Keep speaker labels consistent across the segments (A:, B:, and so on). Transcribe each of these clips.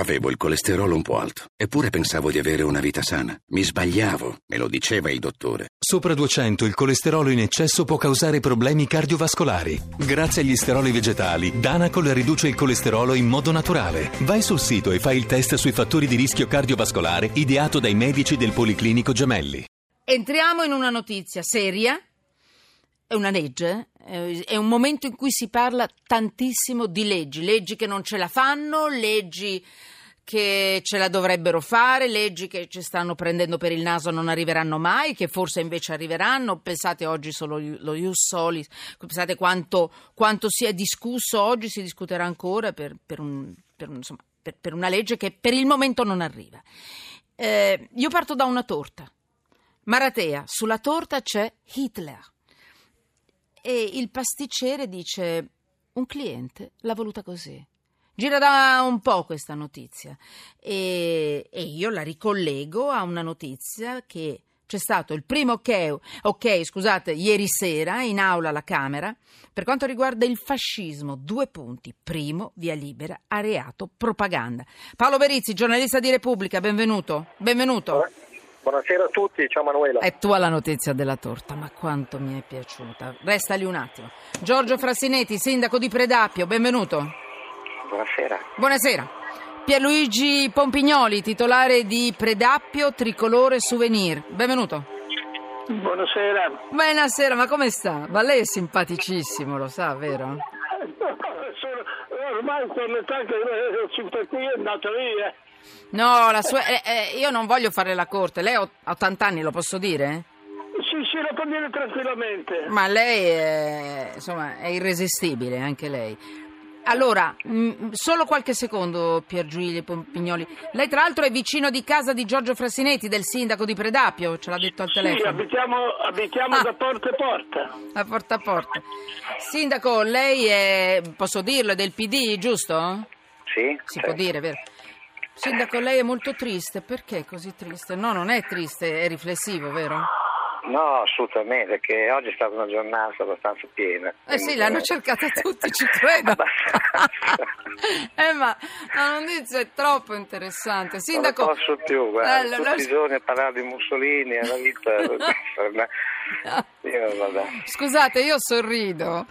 A: Avevo il colesterolo un po' alto, eppure pensavo di avere una vita sana. Mi sbagliavo, me lo diceva il dottore.
B: Sopra 200 il colesterolo in eccesso può causare problemi cardiovascolari. Grazie agli steroli vegetali, Danacol riduce il colesterolo in modo naturale. Vai sul sito e fai il test sui fattori di rischio cardiovascolare ideato dai medici del Policlinico Gemelli.
C: Entriamo in una notizia seria. È una legge, è un momento in cui si parla tantissimo di leggi, leggi che non ce la fanno, leggi che ce la dovrebbero fare, leggi che ci stanno prendendo per il naso non arriveranno mai, che forse invece arriveranno. Pensate oggi solo lo Ius Solis, pensate quanto, quanto si è discusso oggi, si discuterà ancora per, per, un, per, insomma, per una legge che per il momento non arriva. Eh, io parto da una torta. Maratea, sulla torta c'è Hitler e il pasticcere dice un cliente l'ha voluta così. Gira da un po' questa notizia e, e io la ricollego a una notizia che c'è stato il primo ok, ok, scusate, ieri sera in aula alla Camera per quanto riguarda il fascismo. Due punti. Primo, via libera, areato, propaganda. Paolo Berizzi, giornalista di Repubblica, benvenuto. Benvenuto.
D: Buonasera a tutti, ciao Manuela.
C: È tua la notizia della torta, ma quanto mi è piaciuta. Resta lì un attimo. Giorgio Frassinetti, sindaco di Predappio, benvenuto.
E: Buonasera.
C: Buonasera. Pierluigi Pompignoli, titolare di Predappio Tricolore Souvenir, benvenuto.
F: Buonasera.
C: Buonasera, ma come sta? Ma lei è simpaticissimo, lo sa, vero?
F: Sono, ormai per l'età che ho qui è andata via.
C: No, la sua, eh, eh, io non voglio fare la corte. Lei ha 80 anni, lo posso dire?
F: Sì, sì, lo può dire tranquillamente.
C: Ma lei è, insomma, è irresistibile, anche lei. Allora, mh, mm, solo qualche secondo, Piergiulio Pompignoli. Lei tra l'altro è vicino di casa di Giorgio Frassinetti, del sindaco di Predapio, ce l'ha detto al telefono.
F: Sì, abitiamo, abitiamo ah. da porta a porta.
C: Da porta a porta. Sindaco, lei è, posso dirlo, è del PD, giusto?
E: Sì.
C: Si sì. può dire, vero? Sindaco, lei è molto triste. Perché così triste? No, non è triste, è riflessivo, vero?
E: No, assolutamente, perché oggi è stata una giornata abbastanza piena.
C: Eh sì, l'hanno cercata tutti, ci credo. eh, ma la notizia è troppo interessante. Sindaco...
E: Non posso più, guarda, eh, tutti i giorni a parlare di Mussolini, è una vita...
C: io, Scusate, io sorrido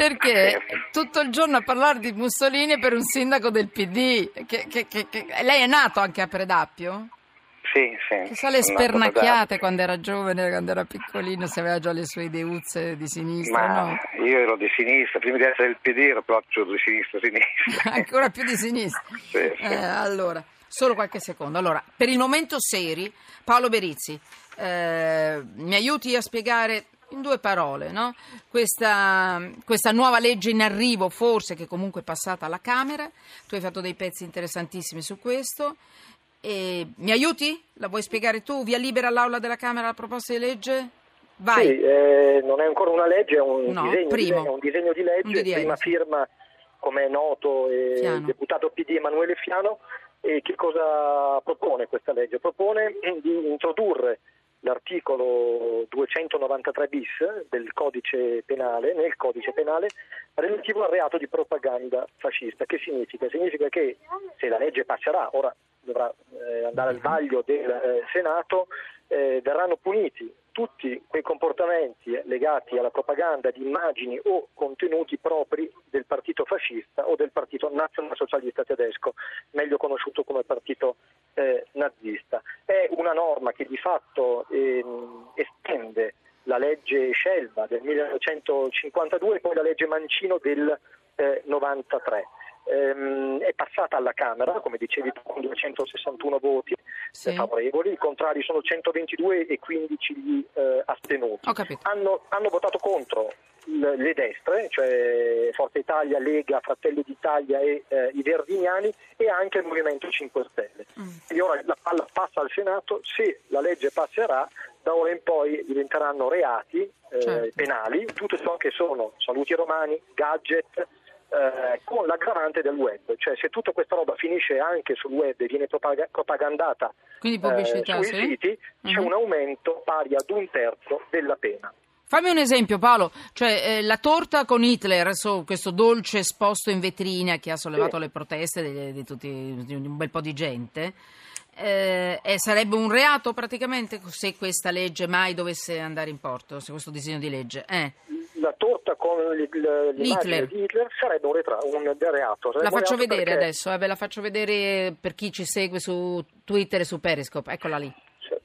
C: perché tutto il giorno a parlare di Mussolini per un sindaco del PD. Che, che, che, lei è nato anche a Predappio?
E: Sì, sì.
C: Chissà le spernacchiate quando era giovane, quando era piccolino, se aveva già le sue ideuzze di sinistra.
E: Ma
C: no?
E: io ero di sinistra, prima di essere del PD ero proprio di sinistra-sinistra.
C: Ancora più di sinistra?
E: sì, sì.
C: Eh, allora, solo qualche secondo. Allora, per il momento seri, Paolo Berizzi, eh, mi aiuti a spiegare in due parole, no? questa, questa, nuova legge in arrivo, forse che comunque è passata alla Camera, tu hai fatto dei pezzi interessantissimi su questo. E mi aiuti? La vuoi spiegare tu? Via libera all'aula della Camera la proposta di legge? Vai.
D: Sì, eh, non è ancora una legge, è un,
C: no,
D: disegno,
C: primo.
D: Di, è un disegno di legge,
C: DDL,
D: prima
C: sì.
D: firma, come è noto, il deputato PD Emanuele Fiano. E che cosa propone questa legge? Propone di introdurre l'articolo 293 bis del codice penale, nel codice penale relativo al reato di propaganda fascista. Che significa? Significa che se la legge passerà, ora dovrà eh, andare al vaglio del eh, Senato, eh, verranno puniti tutti quei comportamenti legati alla propaganda di immagini o contenuti propri del partito fascista o del partito nazionalsocialista tedesco, meglio conosciuto come partito eh, nazista. Una norma che di fatto ehm, estende la legge Scelba del 1952 e poi la legge Mancino del eh, 93 ehm, è passata alla Camera, come dicevi tu, con 261 voti sì. favorevoli, i contrari sono 122 e 15 gli eh, astenuti. Hanno, hanno, votato contro le destre, cioè Forza Italia, Lega, Fratelli d'Italia e eh, i Verdiniani e anche il Movimento 5 Stelle. Mm. Quindi ora la palla passa al Senato, se la legge passerà da ora in poi diventeranno reati eh, certo. penali, tutto ciò che sono saluti romani, gadget, eh, con l'aggravante del web, cioè se tutta questa roba finisce anche sul web e viene propag- propagandata eh, sui
C: sì?
D: siti, c'è uh-huh. un aumento pari ad un terzo della pena.
C: Fammi un esempio Paolo, cioè eh, la torta con Hitler, so, questo dolce esposto in vetrina che ha sollevato sì. le proteste di, di, tutti, di un bel po' di gente, eh, sarebbe un reato praticamente se questa legge mai dovesse andare in porto, se questo disegno di legge. Eh
D: la torta con l'immagine di Hitler sarebbe un, retra- un reato.
C: La faccio vedere
D: perché...
C: adesso, eh, ve la faccio vedere per chi ci segue su Twitter e su Periscope. Eccola lì.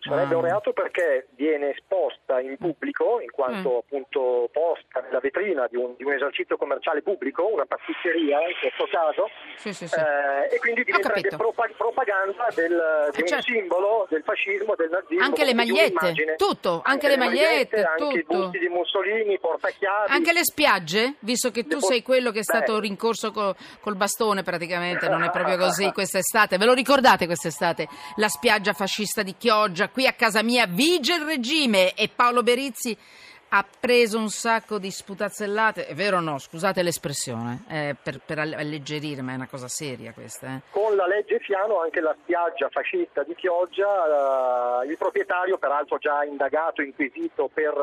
D: Sarebbe ah. un reato perché viene esposta in pubblico, in quanto mm. appunto posta nella vetrina di un, di un, esercizio commerciale pubblico, una pasticceria in questo caso,
C: sì, sì, sì.
D: Eh, e quindi diventerebbe propa- propaganda del, di certo. un simbolo del fascismo, del nazismo.
C: Anche le magliette, tutto, anche, anche le magliette, magliette
D: anche i busti di Mussolini, portachiavi.
C: Anche le spiagge, visto che tu sei quello che è stato Beh. rincorso col, col bastone praticamente, non è proprio così quest'estate. Ve lo ricordate quest'estate? La spiaggia fascista di Chioggia, qui a casa mia vige il regime e Paolo Berizzi ha preso un sacco di sputazzellate, è vero o no? Scusate l'espressione, eh, per, per, alleggerire, ma è una cosa seria questa. Eh.
D: Con la legge Fiano anche la spiaggia fascista di Chioggia, eh, il proprietario, peraltro già indagato, inquisito per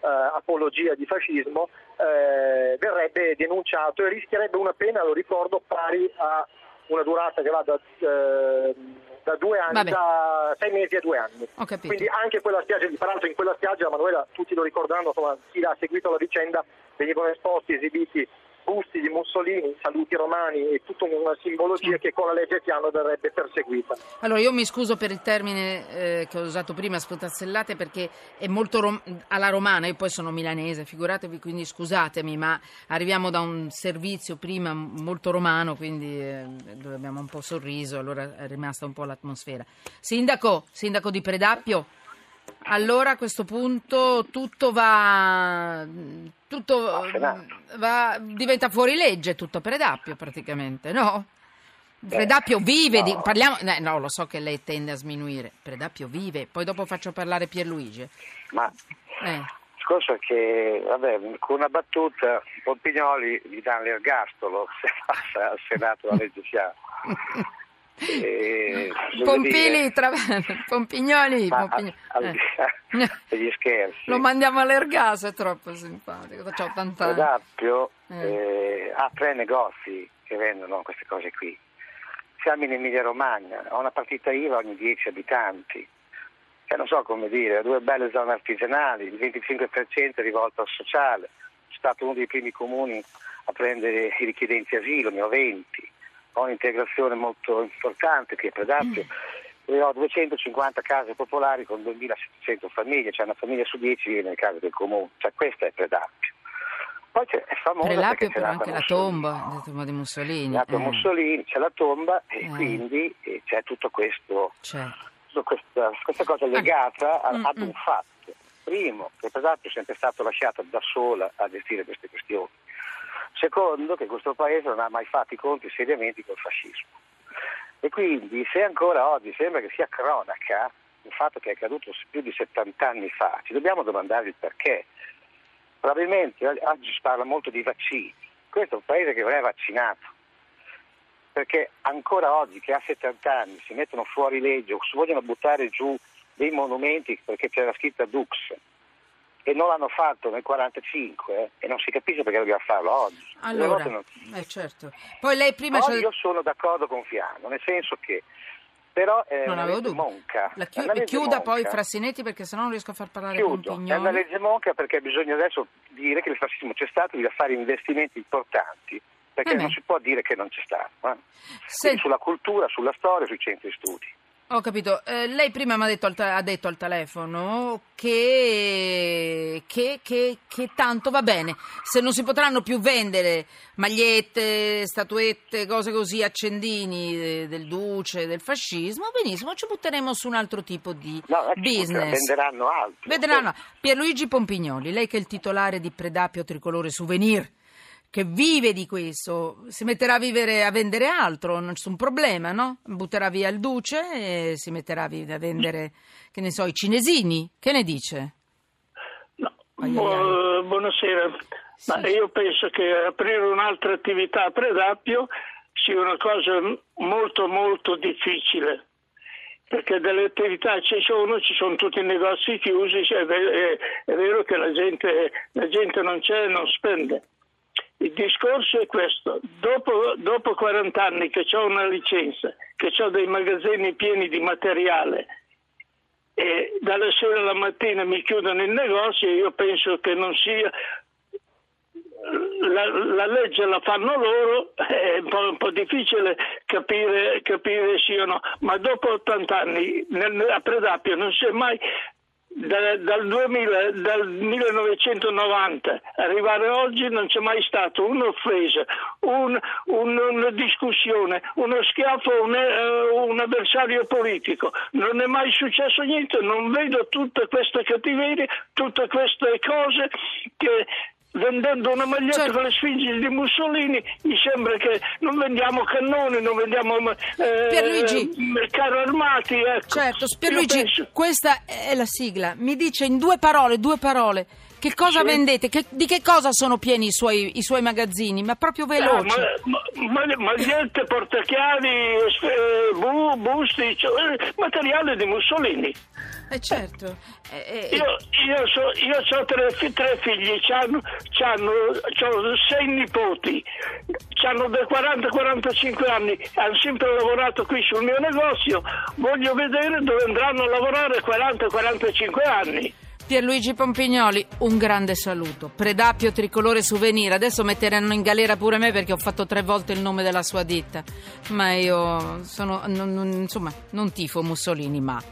D: eh, apologia di fascismo, eh, verrebbe denunciato e rischierebbe una pena, lo ricordo, pari a una durata che va da eh, da due anni, Vabbè. da sei mesi a due anni. Quindi anche quella spiaggia, peraltro in quella spiaggia, Manuela, tutti lo ricorderanno, insomma, chi ha seguito la vicenda, venivano esposti, esibiti busti di Mussolini, saluti romani e tutta una simbologia che con la legge Fiano verrebbe perseguita.
C: Allora io mi scuso per il termine eh, che ho usato prima, sputazzellate, perché è molto rom- alla romana, io poi sono milanese, figuratevi, quindi scusatemi, ma arriviamo da un servizio prima molto romano, quindi eh, dove abbiamo un po' sorriso, allora è rimasta un po' l'atmosfera. Sindaco, sindaco di Predappio. Allora a questo punto tutto va, tutto va, diventa fuori legge, tutto Predappio praticamente, no? Predappio vive, no. Di, parliamo, eh, no lo so che lei tende a sminuire, Predappio vive, poi dopo faccio parlare Pierluigi.
E: Ma eh. il discorso è che, vabbè, con una battuta, Pompignoli gli danno l'ergastolo se passa al Senato la legge Fiat.
C: Eh, Pompili, tra... Pompignoli,
E: Pompignoli. Al, eh. degli scherzi.
C: Lo mandiamo all'Ergaso, è troppo simpatico. C'ho 80 anni.
E: Esatto, eh. ha tre negozi che vendono queste cose qui. Siamo in Emilia Romagna, ho una partita IVA ogni 10 abitanti. Cioè, non so come dire, due belle zone artigianali, il 25% è rivolto al sociale. Sono stato uno dei primi comuni a prendere i richiedenti asilo, ne ho 20 ho un'integrazione molto importante che è Predazio e ho 250 case popolari con 2700 famiglie, cioè una famiglia su 10 vive nelle case del comune, cioè questa è Predazio. Poi c'è, è famosa
C: Prelapio però anche la tomba, la tomba di Mussolini.
E: La tomba eh. Mussolini, c'è la tomba e eh. quindi e c'è tutto questo, tutta questa, questa, cosa legata a, ad un fatto. Primo, che Predazio è sempre stato lasciato da sola a gestire queste questioni. Secondo, che questo Paese non ha mai fatto i conti seriamente col fascismo. E quindi se ancora oggi sembra che sia cronaca il fatto che è accaduto più di 70 anni fa, ci dobbiamo domandare il perché. Probabilmente oggi si parla molto di vaccini, questo è un paese che non è vaccinato, perché ancora oggi che ha 70 anni si mettono fuori legge o si vogliono buttare giù dei monumenti perché c'era scritta Dux, e non l'hanno fatto nel 1945 eh, e non si capisce perché dobbiamo farlo oggi.
C: Allora, non... eh, certo. Poi lei prima...
E: Oggi io sono d'accordo con Fiano, nel senso che però è non una legge dubbi. monca.
C: La chi- chiuda monca. poi Frassinetti perché sennò non riesco a far parlare
E: Chiudo.
C: con
E: È una legge monca perché bisogna adesso dire che il fascismo c'è stato, bisogna fare investimenti importanti perché eh non si può dire che non c'è stato. Eh? Se... Sulla cultura, sulla storia, sui centri studi.
C: Ho capito. Eh, lei prima mi ha detto, ha detto al telefono che, che, che, che, tanto va bene. Se non si potranno più vendere magliette, statuette, cose così, accendini del duce, del fascismo, benissimo, ci butteremo su un altro tipo di
E: no,
C: business.
E: Venderanno altro.
C: Venderanno. Pierluigi Pompignoli, lei che è il titolare di Predapio Tricolore Souvenir che vive di questo, si metterà a, vivere, a vendere altro, non c'è un problema, no? Butterà via il duce e si metterà a vendere, che ne so, i cinesini. Che ne dice?
F: No. Bu- buonasera. Sì. Ma io penso che aprire un'altra attività a Predappio sia una cosa molto molto difficile perché delle attività ci sono, ci sono tutti i negozi chiusi, cioè è, vero che la gente, la gente non c'è e non spende. Il discorso è questo, dopo, dopo 40 anni che ho una licenza, che ho dei magazzini pieni di materiale e dalla sera alla mattina mi chiudono il negozio, io penso che non sia la, la, legge la fanno loro, è un po', un po difficile capire, capire, sì o no, ma dopo 80 anni nel, a Predapio non si è mai da, dal, 2000, dal 1990 arrivare oggi non c'è mai stato un'offesa, un, un, una discussione, uno schiaffo, un, uh, un, avversario politico. Non è mai successo niente, non vedo tutte queste cattiverie, tutte queste cose che vendendo una maglietta certo. con le sfinge di Mussolini mi sembra che non vendiamo cannoni, non vendiamo eh, carri armati. Ecco.
C: Certo, Pierluigi, penso... questa è la sigla. Mi dice in due parole, due parole. Che cosa sì. vendete? Che, di che cosa sono pieni i suoi, i suoi magazzini? Ma proprio eh, veloce.
F: Eh, ma, ma, ma, magliette, portachiavi, eh, bu, busti, cioè, materiale di Mussolini.
C: Eh certo.
F: Eh, eh, io, io, so, io ho tre, tre, figli, c'hanno, c'hanno, c'ho sei nipoti, hanno dai 40-45 anni, hanno sempre lavorato qui sul mio negozio, voglio vedere dove andranno a lavorare 40-45 anni.
C: Pierluigi Pompignoli, un grande saluto. Predapio Tricolore Souvenir. Adesso metteranno in galera pure me perché ho fatto tre volte il nome della sua ditta. Ma io sono, non, non, insomma, non tifo Mussolini, ma